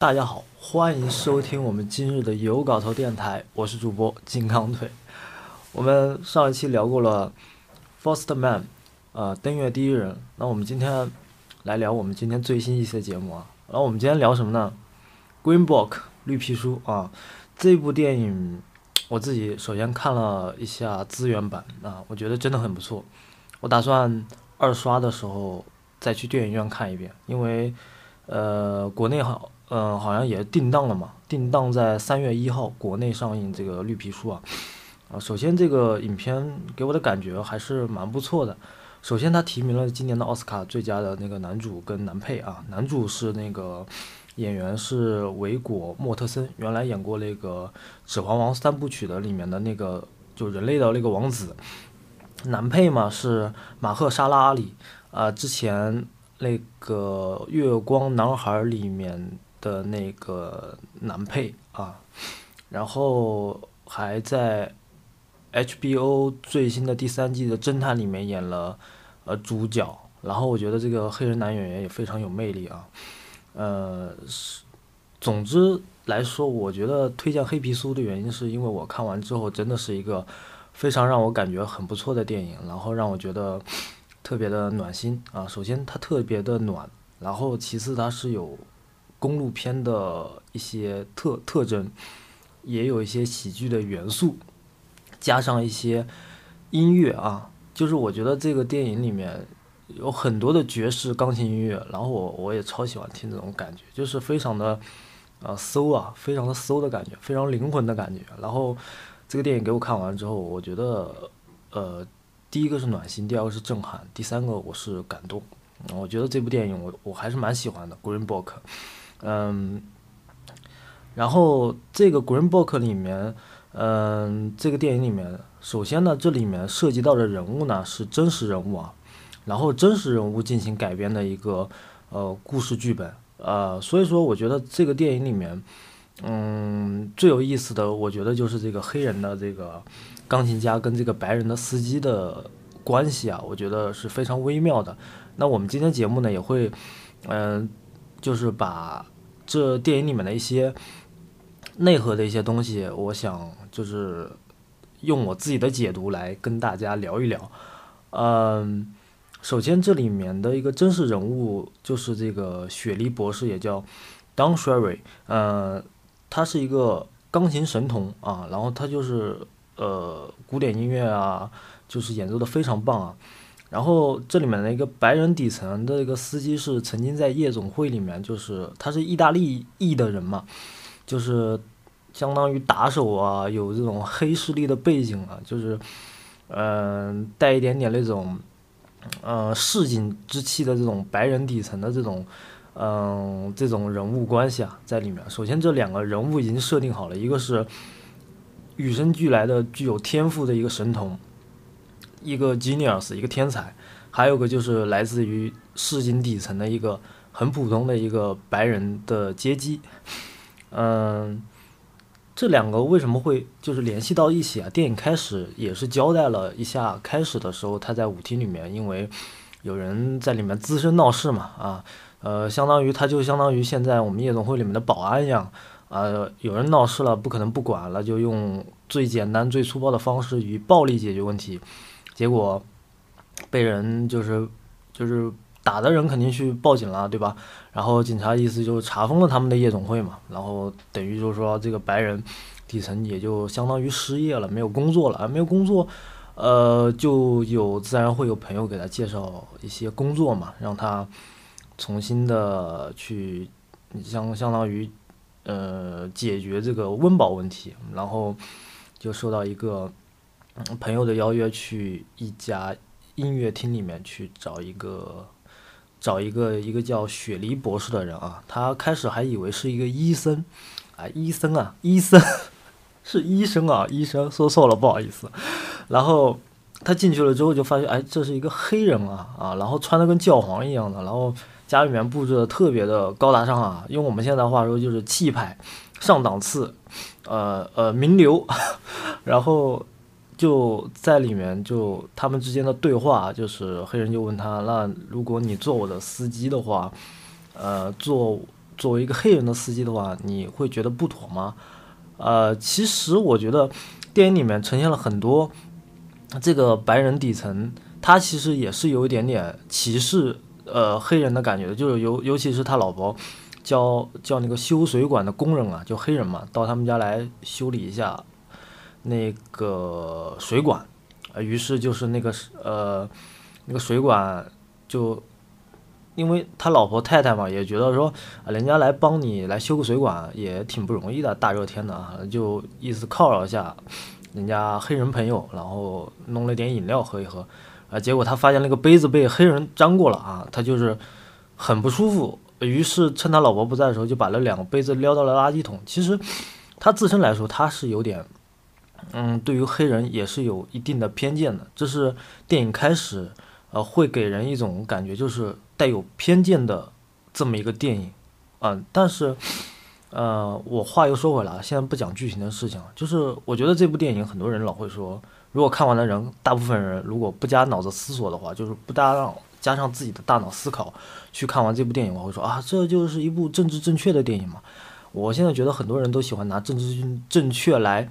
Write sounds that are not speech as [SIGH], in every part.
大家好，欢迎收听我们今日的有稿头电台，我是主播金刚腿。我们上一期聊过了《First Man》，呃，登月第一人。那我们今天来聊我们今天最新一期的节目啊。然后我们今天聊什么呢？《Green Book》绿皮书啊。这部电影我自己首先看了一下资源版啊，我觉得真的很不错。我打算二刷的时候再去电影院看一遍，因为呃，国内好。嗯，好像也定档了嘛，定档在三月一号国内上映这个绿皮书啊。啊，首先这个影片给我的感觉还是蛮不错的。首先，他提名了今年的奥斯卡最佳的那个男主跟男配啊。男主是那个演员是维果莫特森，原来演过那个《指环王》三部曲的里面的那个就人类的那个王子。男配嘛是马赫沙拉里啊，之前那个《月光男孩》里面。的那个男配啊，然后还在 HBO 最新的第三季的侦探里面演了呃主角，然后我觉得这个黑人男演员也非常有魅力啊，呃是，总之来说，我觉得推荐黑皮书的原因是因为我看完之后真的是一个非常让我感觉很不错的电影，然后让我觉得特别的暖心啊。首先它特别的暖，然后其次它是有。公路片的一些特特征，也有一些喜剧的元素，加上一些音乐啊，就是我觉得这个电影里面有很多的爵士钢琴音乐，然后我我也超喜欢听这种感觉，就是非常的呃馊啊，非常的馊的感觉，非常灵魂的感觉。然后这个电影给我看完之后，我觉得呃第一个是暖心，第二个是震撼，第三个我是感动。我觉得这部电影我我还是蛮喜欢的，《Green Book》。嗯，然后这个《Green Book》里面，嗯，这个电影里面，首先呢，这里面涉及到的人物呢是真实人物啊，然后真实人物进行改编的一个呃故事剧本，呃，所以说我觉得这个电影里面，嗯，最有意思的，我觉得就是这个黑人的这个钢琴家跟这个白人的司机的关系啊，我觉得是非常微妙的。那我们今天节目呢也会，嗯。就是把这电影里面的一些内核的一些东西，我想就是用我自己的解读来跟大家聊一聊。嗯，首先这里面的一个真实人物就是这个雪梨博士，也叫 Don Sherry。嗯，他是一个钢琴神童啊，然后他就是呃古典音乐啊，就是演奏的非常棒啊。然后这里面的一个白人底层的一个司机是曾经在夜总会里面，就是他是意大利裔的人嘛，就是相当于打手啊，有这种黑势力的背景啊，就是嗯带一点点那种嗯市井之气的这种白人底层的这种嗯这种人物关系啊在里面。首先这两个人物已经设定好了，一个是与生俱来的具有天赋的一个神童。一个 genius，一个天才，还有个就是来自于市井底层的一个很普通的一个白人的阶级。嗯，这两个为什么会就是联系到一起啊？电影开始也是交代了一下，开始的时候他在舞厅里面，因为有人在里面滋生闹事嘛，啊，呃，相当于他就相当于现在我们夜总会里面的保安一样，啊，有人闹事了，不可能不管了，就用最简单、最粗暴的方式以暴力解决问题。结果被人就是就是打的人肯定去报警了，对吧？然后警察意思就查封了他们的夜总会嘛，然后等于就是说这个白人底层也就相当于失业了，没有工作了，没有工作，呃，就有自然会有朋友给他介绍一些工作嘛，让他重新的去相相当于呃解决这个温饱问题，然后就受到一个。朋友的邀约去一家音乐厅里面去找一个找一个一个叫雪梨博士的人啊，他开始还以为是一个医生，啊医生啊医生 [LAUGHS] 是医生啊医生说错了不好意思，然后他进去了之后就发现哎这是一个黑人啊啊然后穿的跟教皇一样的，然后家里面布置的特别的高大上啊，用我们现在话说就是气派上档次，呃呃名流，[LAUGHS] 然后。就在里面，就他们之间的对话，就是黑人就问他，那如果你做我的司机的话，呃，做作为一个黑人的司机的话，你会觉得不妥吗？呃，其实我觉得电影里面呈现了很多这个白人底层，他其实也是有一点点歧视呃黑人的感觉，就是尤尤其是他老婆叫叫那个修水管的工人啊，就黑人嘛，到他们家来修理一下那个水管，呃，于是就是那个呃那个水管就。因为他老婆太太嘛，也觉得说啊，人家来帮你来修个水管也挺不容易的，大热天的啊，就意思犒劳一下人家黑人朋友，然后弄了点饮料喝一喝，啊，结果他发现那个杯子被黑人沾过了啊，他就是很不舒服，于是趁他老婆不在的时候，就把那两个杯子撩到了垃圾桶。其实他自身来说，他是有点，嗯，对于黑人也是有一定的偏见的。这是电影开始，呃，会给人一种感觉，就是。带有偏见的这么一个电影，嗯，但是，呃，我话又说回来，现在不讲剧情的事情，就是我觉得这部电影很多人老会说，如果看完的人，大部分人如果不加脑子思索的话，就是不加上加上自己的大脑思考去看完这部电影，我会说啊，这就是一部政治正确的电影嘛。我现在觉得很多人都喜欢拿政治正确来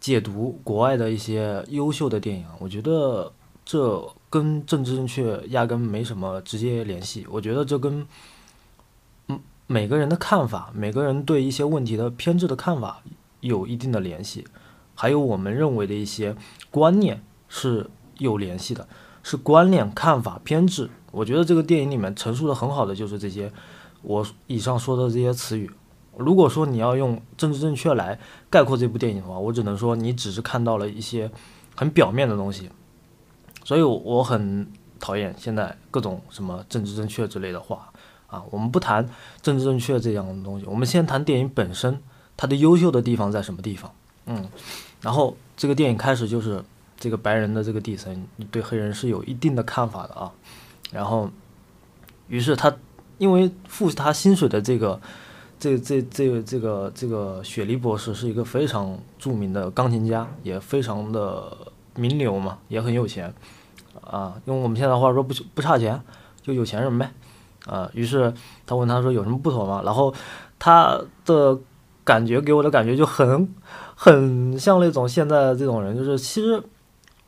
解读国外的一些优秀的电影，我觉得这。跟政治正确压根没什么直接联系，我觉得这跟嗯每个人的看法，每个人对一些问题的偏执的看法有一定的联系，还有我们认为的一些观念是有联系的，是观念、看法、偏执。我觉得这个电影里面陈述的很好的就是这些，我以上说的这些词语。如果说你要用政治正确来概括这部电影的话，我只能说你只是看到了一些很表面的东西。所以，我很讨厌现在各种什么政治正确之类的话啊。我们不谈政治正确这样的东西，我们先谈电影本身，它的优秀的地方在什么地方？嗯，然后这个电影开始就是这个白人的这个底层对黑人是有一定的看法的啊。然后，于是他因为付他薪水的这个这这这这个这个雪梨博士是一个非常著名的钢琴家，也非常的名流嘛，也很有钱。啊，用我们现在话说，不不差钱，就有钱人呗。啊，于是他问他说有什么不妥吗？然后他的感觉给我的感觉就很很像那种现在这种人，就是其实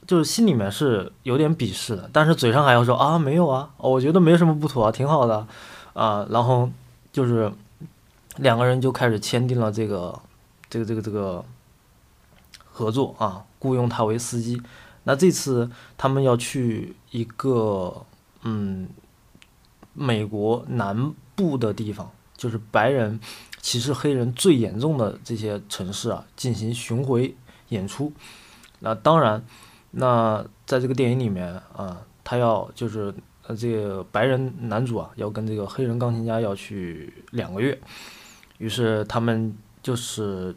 就是心里面是有点鄙视的，但是嘴上还要说啊没有啊，我觉得没什么不妥啊，挺好的啊。然后就是两个人就开始签订了这个这个这个这个合作啊，雇佣他为司机。那这次他们要去一个嗯，美国南部的地方，就是白人歧视黑人最严重的这些城市啊，进行巡回演出。那当然，那在这个电影里面啊，他要就是呃这个白人男主啊，要跟这个黑人钢琴家要去两个月，于是他们就是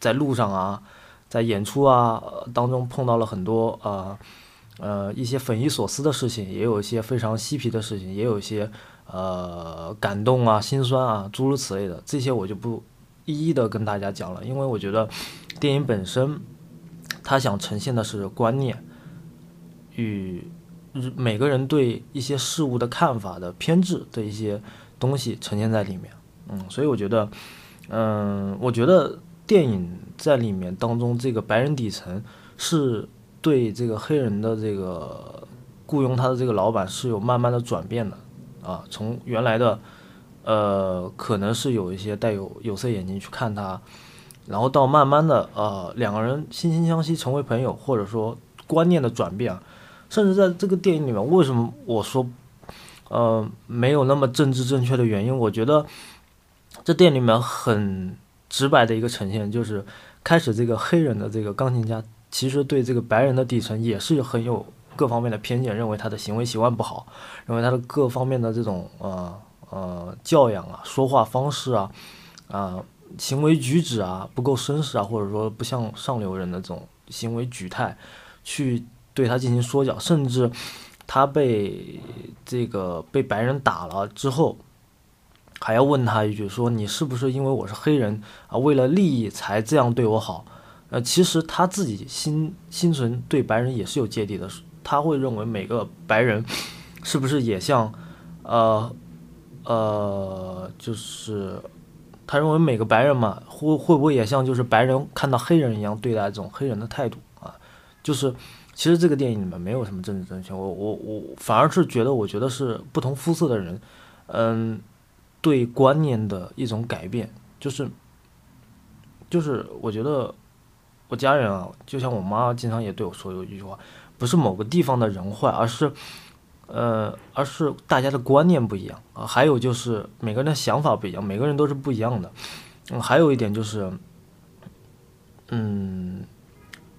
在路上啊。在演出啊当中碰到了很多呃呃一些匪夷所思的事情，也有一些非常嬉皮的事情，也有一些呃感动啊、心酸啊诸如此类的，这些我就不一一的跟大家讲了，因为我觉得电影本身它想呈现的是观念与每个人对一些事物的看法的偏执的一些东西呈现在里面，嗯，所以我觉得，嗯，我觉得。电影在里面当中，这个白人底层是对这个黑人的这个雇佣他的这个老板是有慢慢的转变的啊，从原来的呃可能是有一些带有有色眼镜去看他，然后到慢慢的呃两个人惺惺相惜成为朋友，或者说观念的转变，甚至在这个电影里面，为什么我说呃没有那么政治正确的原因？我觉得这电影里面很。直白的一个呈现就是，开始这个黑人的这个钢琴家其实对这个白人的底层也是很有各方面的偏见，认为他的行为习惯不好，认为他的各方面的这种呃呃教养啊、说话方式啊、啊行为举止啊不够绅士啊，或者说不像上流人的这种行为举态，去对他进行说教，甚至他被这个被白人打了之后。还要问他一句，说你是不是因为我是黑人啊，为了利益才这样对我好？呃，其实他自己心心存对白人也是有芥蒂的，他会认为每个白人是不是也像，呃，呃，就是他认为每个白人嘛，会会不会也像就是白人看到黑人一样对待这种黑人的态度啊？就是其实这个电影里面没有什么政治正确，我我我反而是觉得，我觉得是不同肤色的人，嗯，对观念的一种改变，就是就是我觉得我家人啊，就像我妈经常也对我说有一句话，不是某个地方的人坏，而是。呃，而是大家的观念不一样啊，还有就是每个人的想法不一样，每个人都是不一样的。嗯，还有一点就是，嗯，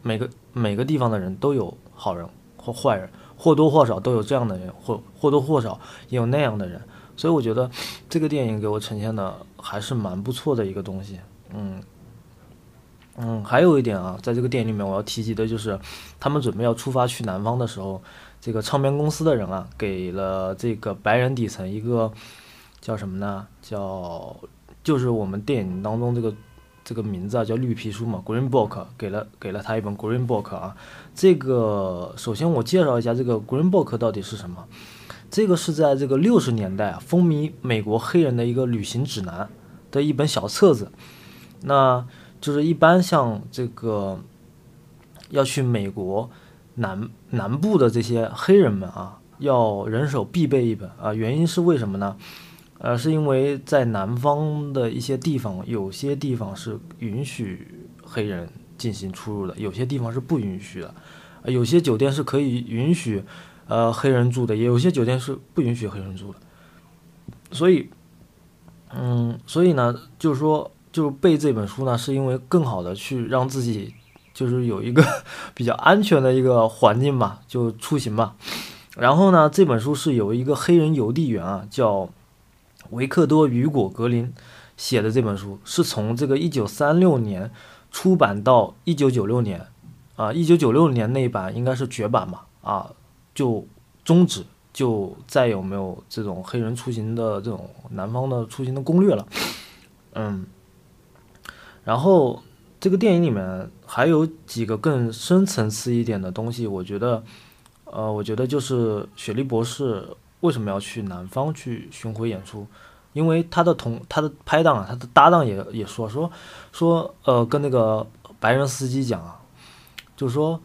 每个每个地方的人都有好人或坏人，或多或少都有这样的人，或或多或少也有那样的人。所以我觉得这个电影给我呈现的还是蛮不错的一个东西。嗯嗯，还有一点啊，在这个电影里面我要提及的就是，他们准备要出发去南方的时候。这个唱片公司的人啊，给了这个白人底层一个叫什么呢？叫就是我们电影当中这个这个名字啊，叫绿皮书嘛，Green Book，给了给了他一本 Green Book 啊。这个首先我介绍一下这个 Green Book 到底是什么。这个是在这个六十年代啊，风靡美国黑人的一个旅行指南的一本小册子。那就是一般像这个要去美国。南南部的这些黑人们啊，要人手必备一本啊，原因是为什么呢？呃，是因为在南方的一些地方，有些地方是允许黑人进行出入的，有些地方是不允许的。有些酒店是可以允许呃黑人住的，也有些酒店是不允许黑人住的。所以，嗯，所以呢，就是说，就是背这本书呢，是因为更好的去让自己。就是有一个 [LAUGHS] 比较安全的一个环境吧，就出行吧。然后呢，这本书是有一个黑人邮递员啊，叫维克多·雨果·格林写的。这本书是从这个一九三六年出版到一九九六年，啊，一九九六年那一版应该是绝版嘛，啊，就终止，就再有没有这种黑人出行的这种南方的出行的攻略了。嗯，然后。这个电影里面还有几个更深层次一点的东西，我觉得，呃，我觉得就是雪莉博士为什么要去南方去巡回演出，因为他的同他的拍档啊，他的搭档也也说说说，呃，跟那个白人司机讲啊。就是说，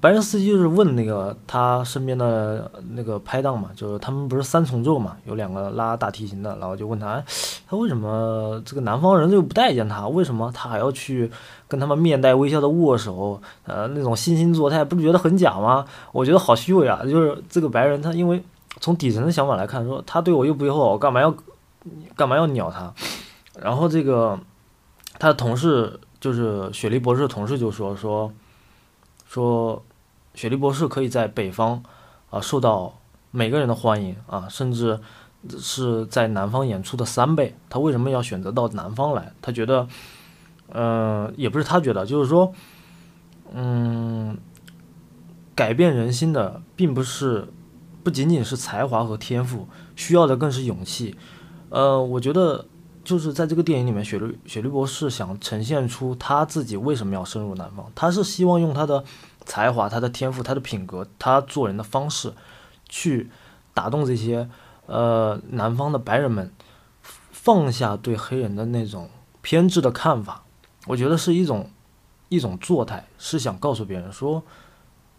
白人司机就是问那个他身边的那个拍档嘛，就是他们不是三重奏嘛，有两个拉大提琴的，然后就问他，他为什么这个南方人就不待见他？为什么他还要去跟他们面带微笑的握手？呃，那种惺惺作态，不是觉得很假吗？我觉得好虚伪啊！就是这个白人，他因为从底层的想法来看，说他对我又不友好，我干嘛要干嘛要鸟他？然后这个他的同事，就是雪莉博士的同事就说说。说，雪莉博士可以在北方，啊，受到每个人的欢迎啊，甚至是在南方演出的三倍。他为什么要选择到南方来？他觉得，嗯，也不是他觉得，就是说，嗯，改变人心的并不是不仅仅是才华和天赋，需要的更是勇气。呃，我觉得就是在这个电影里面，雪莉雪莉博士想呈现出他自己为什么要深入南方，他是希望用他的。才华，他的天赋，他的品格，他做人的方式，去打动这些呃南方的白人们，放下对黑人的那种偏执的看法。我觉得是一种一种作态，是想告诉别人说，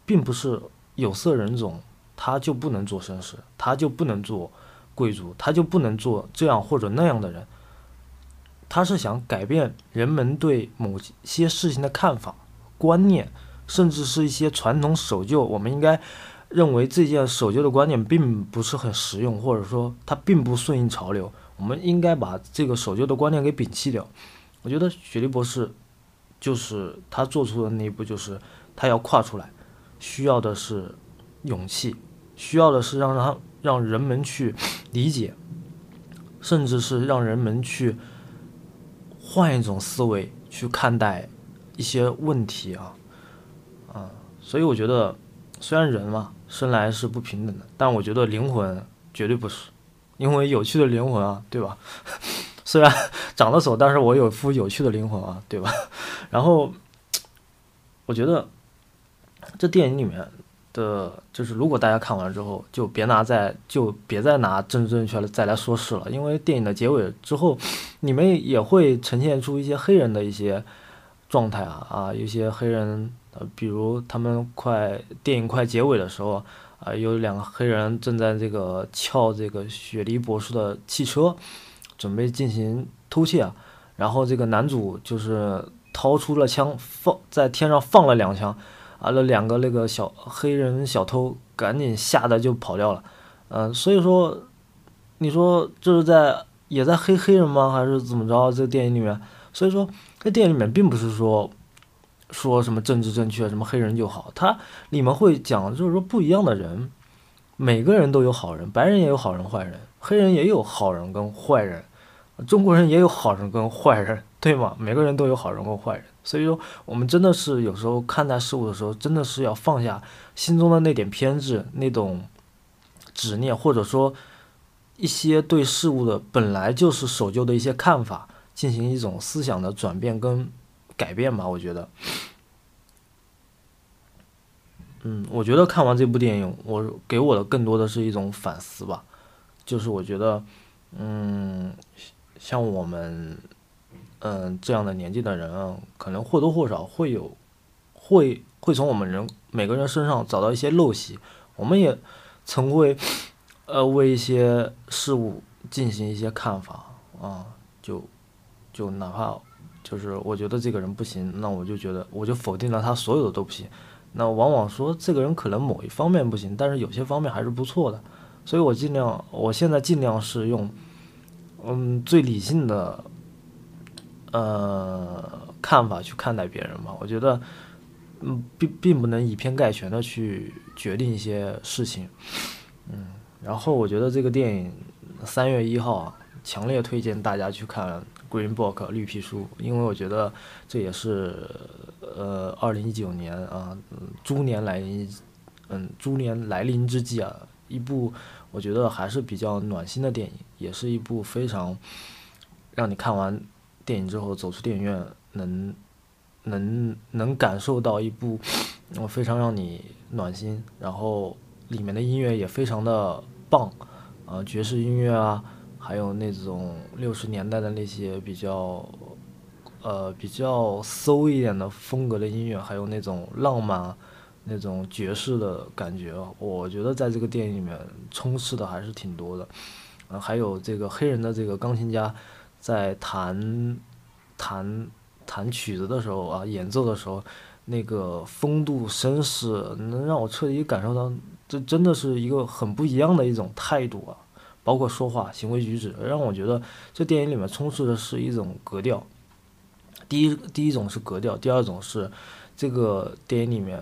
并不是有色人种他就不能做绅士，他就不能做贵族，他就不能做这样或者那样的人。他是想改变人们对某些事情的看法、观念。甚至是一些传统守旧，我们应该认为这件守旧的观念并不是很实用，或者说它并不顺应潮流。我们应该把这个守旧的观念给摒弃掉。我觉得雪莉博士就是他做出的那一步，就是他要跨出来，需要的是勇气，需要的是让让让人们去理解，甚至是让人们去换一种思维去看待一些问题啊。啊所以我觉得，虽然人嘛生来是不平等的，但我觉得灵魂绝对不是，因为有趣的灵魂啊，对吧？[LAUGHS] 虽然长得丑，但是我有副有趣的灵魂啊，对吧？然后，我觉得这电影里面的，就是如果大家看完之后，就别拿再就别再拿政治正确了再来说事了，因为电影的结尾之后，你们也会呈现出一些黑人的一些状态啊啊，有些黑人，呃，比如他们快电影快结尾的时候，啊，有两个黑人正在这个撬这个雪梨博士的汽车，准备进行偷窃啊，然后这个男主就是掏出了枪，放在天上放了两枪。啊，那两个那个小黑人小偷赶紧吓得就跑掉了，嗯，所以说，你说这是在也在黑黑人吗？还是怎么着？这电影里面，所以说在电影里面并不是说说什么政治正确，什么黑人就好，它里面会讲就是说不一样的人，每个人都有好人，白人也有好人坏人，黑人也有好人跟坏人，中国人也有好人跟坏人，对吗？每个人都有好人跟坏人。所以说，我们真的是有时候看待事物的时候，真的是要放下心中的那点偏执、那种执念，或者说一些对事物的本来就是守旧的一些看法，进行一种思想的转变跟改变吧。我觉得，嗯，我觉得看完这部电影，我给我的更多的是一种反思吧，就是我觉得，嗯，像我们。嗯，这样的年纪的人啊，可能或多或少会有，会会从我们人每个人身上找到一些陋习。我们也曾会，呃，为一些事物进行一些看法啊，就就哪怕就是我觉得这个人不行，那我就觉得我就否定了他所有的都不行。那往往说这个人可能某一方面不行，但是有些方面还是不错的。所以我尽量，我现在尽量是用，嗯，最理性的。呃，看法去看待别人嘛？我觉得，嗯，并并不能以偏概全的去决定一些事情，嗯。然后我觉得这个电影三月一号啊，强烈推荐大家去看《Green Book》绿皮书，因为我觉得这也是呃二零一九年啊猪年来临，嗯猪年来临之际啊，一部我觉得还是比较暖心的电影，也是一部非常让你看完。电影之后走出电影院，能能能感受到一部我非常让你暖心，然后里面的音乐也非常的棒，啊，爵士音乐啊，还有那种六十年代的那些比较呃比较 soul 一点的风格的音乐，还有那种浪漫那种爵士的感觉，我觉得在这个电影里面充斥的还是挺多的，啊，还有这个黑人的这个钢琴家。在弹弹弹曲子的时候啊，演奏的时候，那个风度绅士，能让我彻底感受到，这真的是一个很不一样的一种态度啊！包括说话、行为举止，让我觉得这电影里面充斥的是一种格调。第一，第一种是格调；第二种是这个电影里面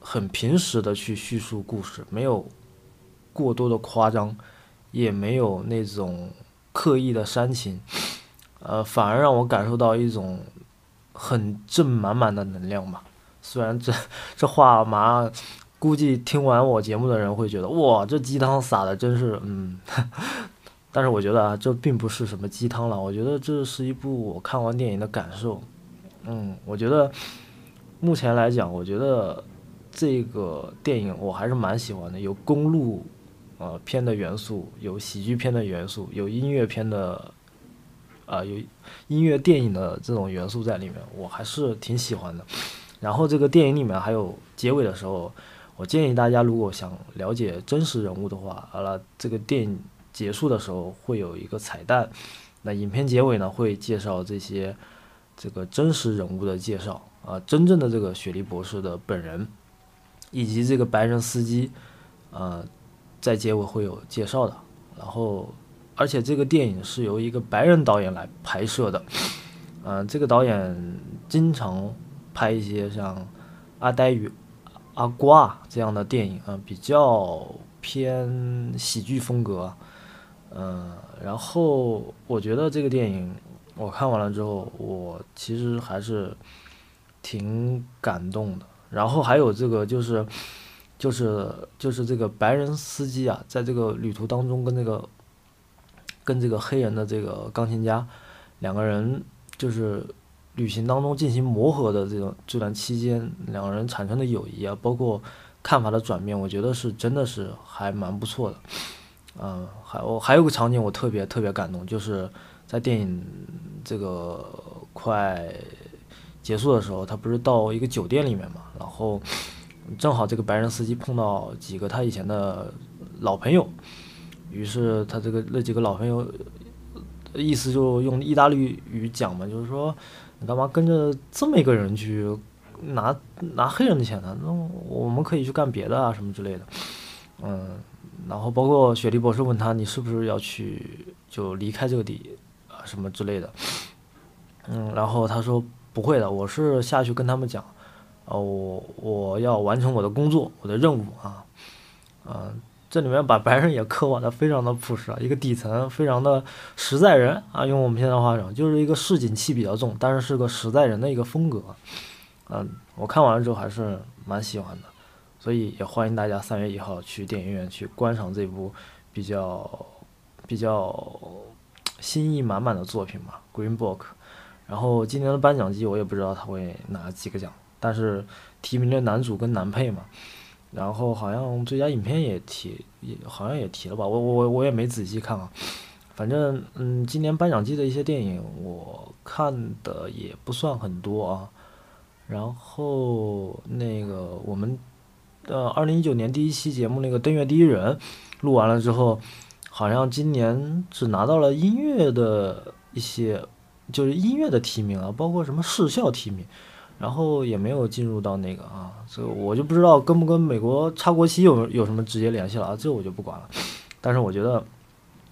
很平实的去叙述故事，没有过多的夸张，也没有那种刻意的煽情。呃，反而让我感受到一种很正满满的能量吧。虽然这 [LAUGHS] 这话嘛，估计听完我节目的人会觉得，哇，这鸡汤撒的真是，嗯。[LAUGHS] 但是我觉得啊，这并不是什么鸡汤了。我觉得这是一部我看完电影的感受。嗯，我觉得目前来讲，我觉得这个电影我还是蛮喜欢的，有公路呃片的元素，有喜剧片的元素，有音乐片的。啊，有音乐电影的这种元素在里面，我还是挺喜欢的。然后这个电影里面还有结尾的时候，我建议大家如果想了解真实人物的话，了这个电影结束的时候会有一个彩蛋。那影片结尾呢会介绍这些这个真实人物的介绍啊，真正的这个雪梨博士的本人，以及这个白人司机，呃，在结尾会有介绍的。然后。而且这个电影是由一个白人导演来拍摄的，嗯，这个导演经常拍一些像《阿呆与阿瓜》这样的电影嗯，比较偏喜剧风格，嗯，然后我觉得这个电影我看完了之后，我其实还是挺感动的。然后还有这个就是，就是就是这个白人司机啊，在这个旅途当中跟那个。跟这个黑人的这个钢琴家，两个人就是旅行当中进行磨合的这种这段期间，两个人产生的友谊啊，包括看法的转变，我觉得是真的是还蛮不错的。嗯，还我还有个场景我特别特别感动，就是在电影这个快结束的时候，他不是到一个酒店里面嘛，然后正好这个白人司机碰到几个他以前的老朋友，于是他这个那几个老朋友意思就用意大利语讲嘛，就是说你干嘛跟着这么一个人去？拿拿黑人的钱呢？那我们可以去干别的啊，什么之类的。嗯，然后包括雪莉博士问他，你是不是要去就离开这个地啊，什么之类的。嗯，然后他说不会的，我是下去跟他们讲，呃，我我要完成我的工作，我的任务啊。嗯，这里面把白人也刻画的非常的朴实啊，一个底层非常的实在人啊，用我们现在话讲，就是一个市井气比较重，但是是个实在人的一个风格。嗯，我看完了之后还是蛮喜欢的，所以也欢迎大家三月一号去电影院去观赏这部比较比较新意满满的作品嘛，《Green Book》。然后今年的颁奖季我也不知道他会拿几个奖，但是提名的男主跟男配嘛，然后好像最佳影片也提，也好像也提了吧，我我我也没仔细看啊。反正嗯，今年颁奖季的一些电影我看的也不算很多啊。然后那个我们，呃，二零一九年第一期节目那个《登月第一人》录完了之后，好像今年只拿到了音乐的一些，就是音乐的提名啊，包括什么视效提名，然后也没有进入到那个啊，这个我就不知道跟不跟美国插国旗有有什么直接联系了啊，这我就不管了。但是我觉得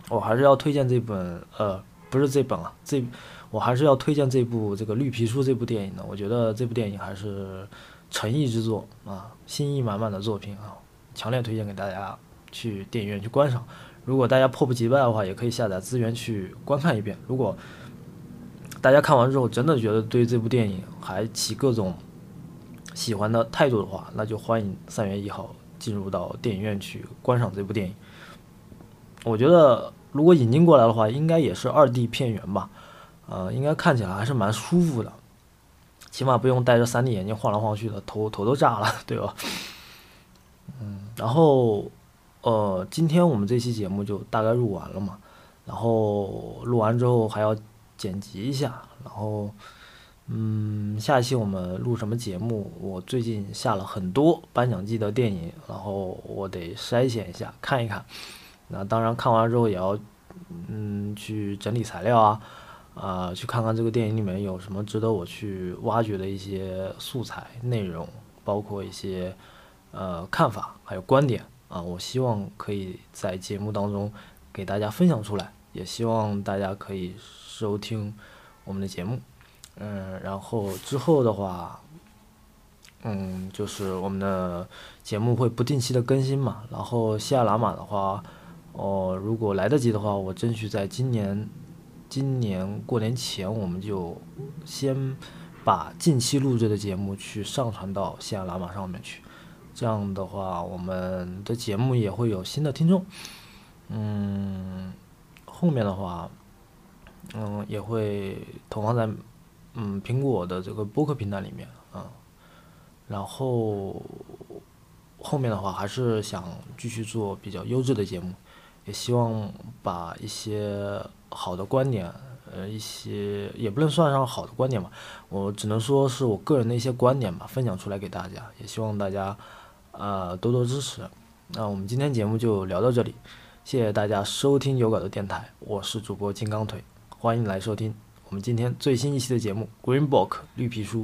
我还是要推荐这本，呃，不是这本啊，这。我还是要推荐这部这个绿皮书这部电影的，我觉得这部电影还是诚意之作啊，心意满满的作品啊，强烈推荐给大家去电影院去观赏。如果大家迫不及待的话，也可以下载资源去观看一遍。如果大家看完之后真的觉得对这部电影还起各种喜欢的态度的话，那就欢迎三月一号进入到电影院去观赏这部电影。我觉得如果引进过来的话，应该也是二 D 片源吧。呃，应该看起来还是蛮舒服的，起码不用戴着 3D 眼镜晃来晃去的，头头都炸了，对吧？嗯，然后呃，今天我们这期节目就大概录完了嘛，然后录完之后还要剪辑一下，然后嗯，下一期我们录什么节目？我最近下了很多颁奖季的电影，然后我得筛选一下，看一看。那当然看完之后也要嗯去整理材料啊。啊，去看看这个电影里面有什么值得我去挖掘的一些素材内容，包括一些呃看法，还有观点啊。我希望可以在节目当中给大家分享出来，也希望大家可以收听我们的节目。嗯，然后之后的话，嗯，就是我们的节目会不定期的更新嘛。然后西亚拉玛的话，哦，如果来得及的话，我争取在今年。今年过年前，我们就先把近期录制的节目去上传到喜马拉雅上面去。这样的话，我们的节目也会有新的听众。嗯，后面的话，嗯，也会投放在嗯苹果的这个播客平台里面啊。然后后面的话，还是想继续做比较优质的节目，也希望把一些。好的观点，呃，一些也不能算上好的观点吧，我只能说是我个人的一些观点吧，分享出来给大家，也希望大家，呃，多多支持。那我们今天节目就聊到这里，谢谢大家收听有稿的电台，我是主播金刚腿，欢迎来收听我们今天最新一期的节目《Green Book 绿皮书》。